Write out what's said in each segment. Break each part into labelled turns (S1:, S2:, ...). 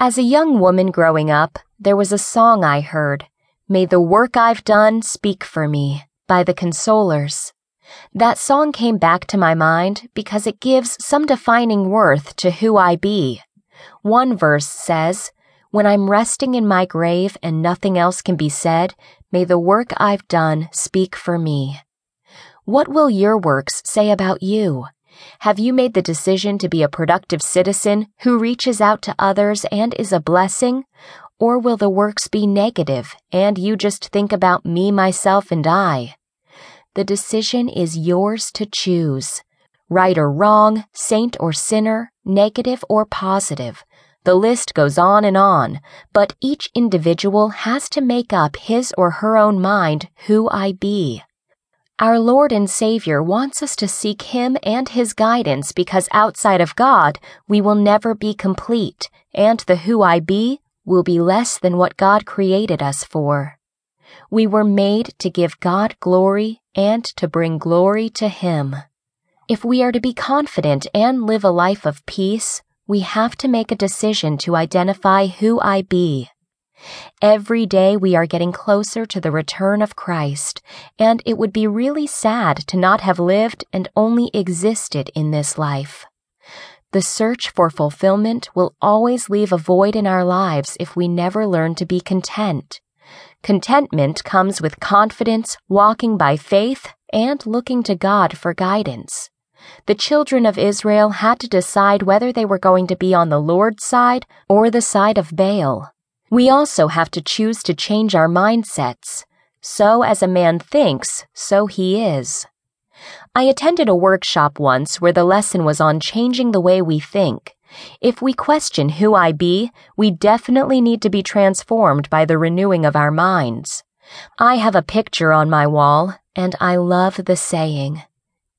S1: As a young woman growing up, there was a song I heard, May the Work I've Done Speak for Me, by the Consolers. That song came back to my mind because it gives some defining worth to who I be. One verse says, When I'm resting in my grave and nothing else can be said, may the work I've done speak for me. What will your works say about you? Have you made the decision to be a productive citizen who reaches out to others and is a blessing? Or will the works be negative and you just think about me, myself, and I? The decision is yours to choose. Right or wrong, saint or sinner, negative or positive. The list goes on and on, but each individual has to make up his or her own mind who I be. Our Lord and Savior wants us to seek Him and His guidance because outside of God, we will never be complete, and the who I be will be less than what God created us for. We were made to give God glory and to bring glory to Him. If we are to be confident and live a life of peace, we have to make a decision to identify who I be. Every day we are getting closer to the return of Christ, and it would be really sad to not have lived and only existed in this life. The search for fulfillment will always leave a void in our lives if we never learn to be content. Contentment comes with confidence, walking by faith, and looking to God for guidance. The children of Israel had to decide whether they were going to be on the Lord's side or the side of Baal. We also have to choose to change our mindsets. So as a man thinks, so he is. I attended a workshop once where the lesson was on changing the way we think. If we question who I be, we definitely need to be transformed by the renewing of our minds. I have a picture on my wall, and I love the saying.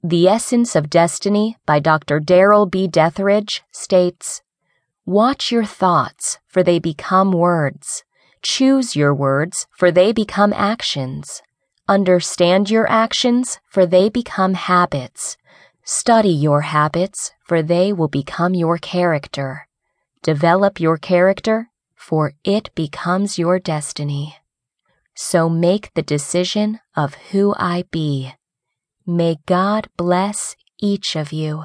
S1: The Essence of Destiny by Dr. Darrell B. Detheridge states, Watch your thoughts, for they become words. Choose your words, for they become actions. Understand your actions, for they become habits. Study your habits, for they will become your character. Develop your character, for it becomes your destiny. So make the decision of who I be. May God bless each of you.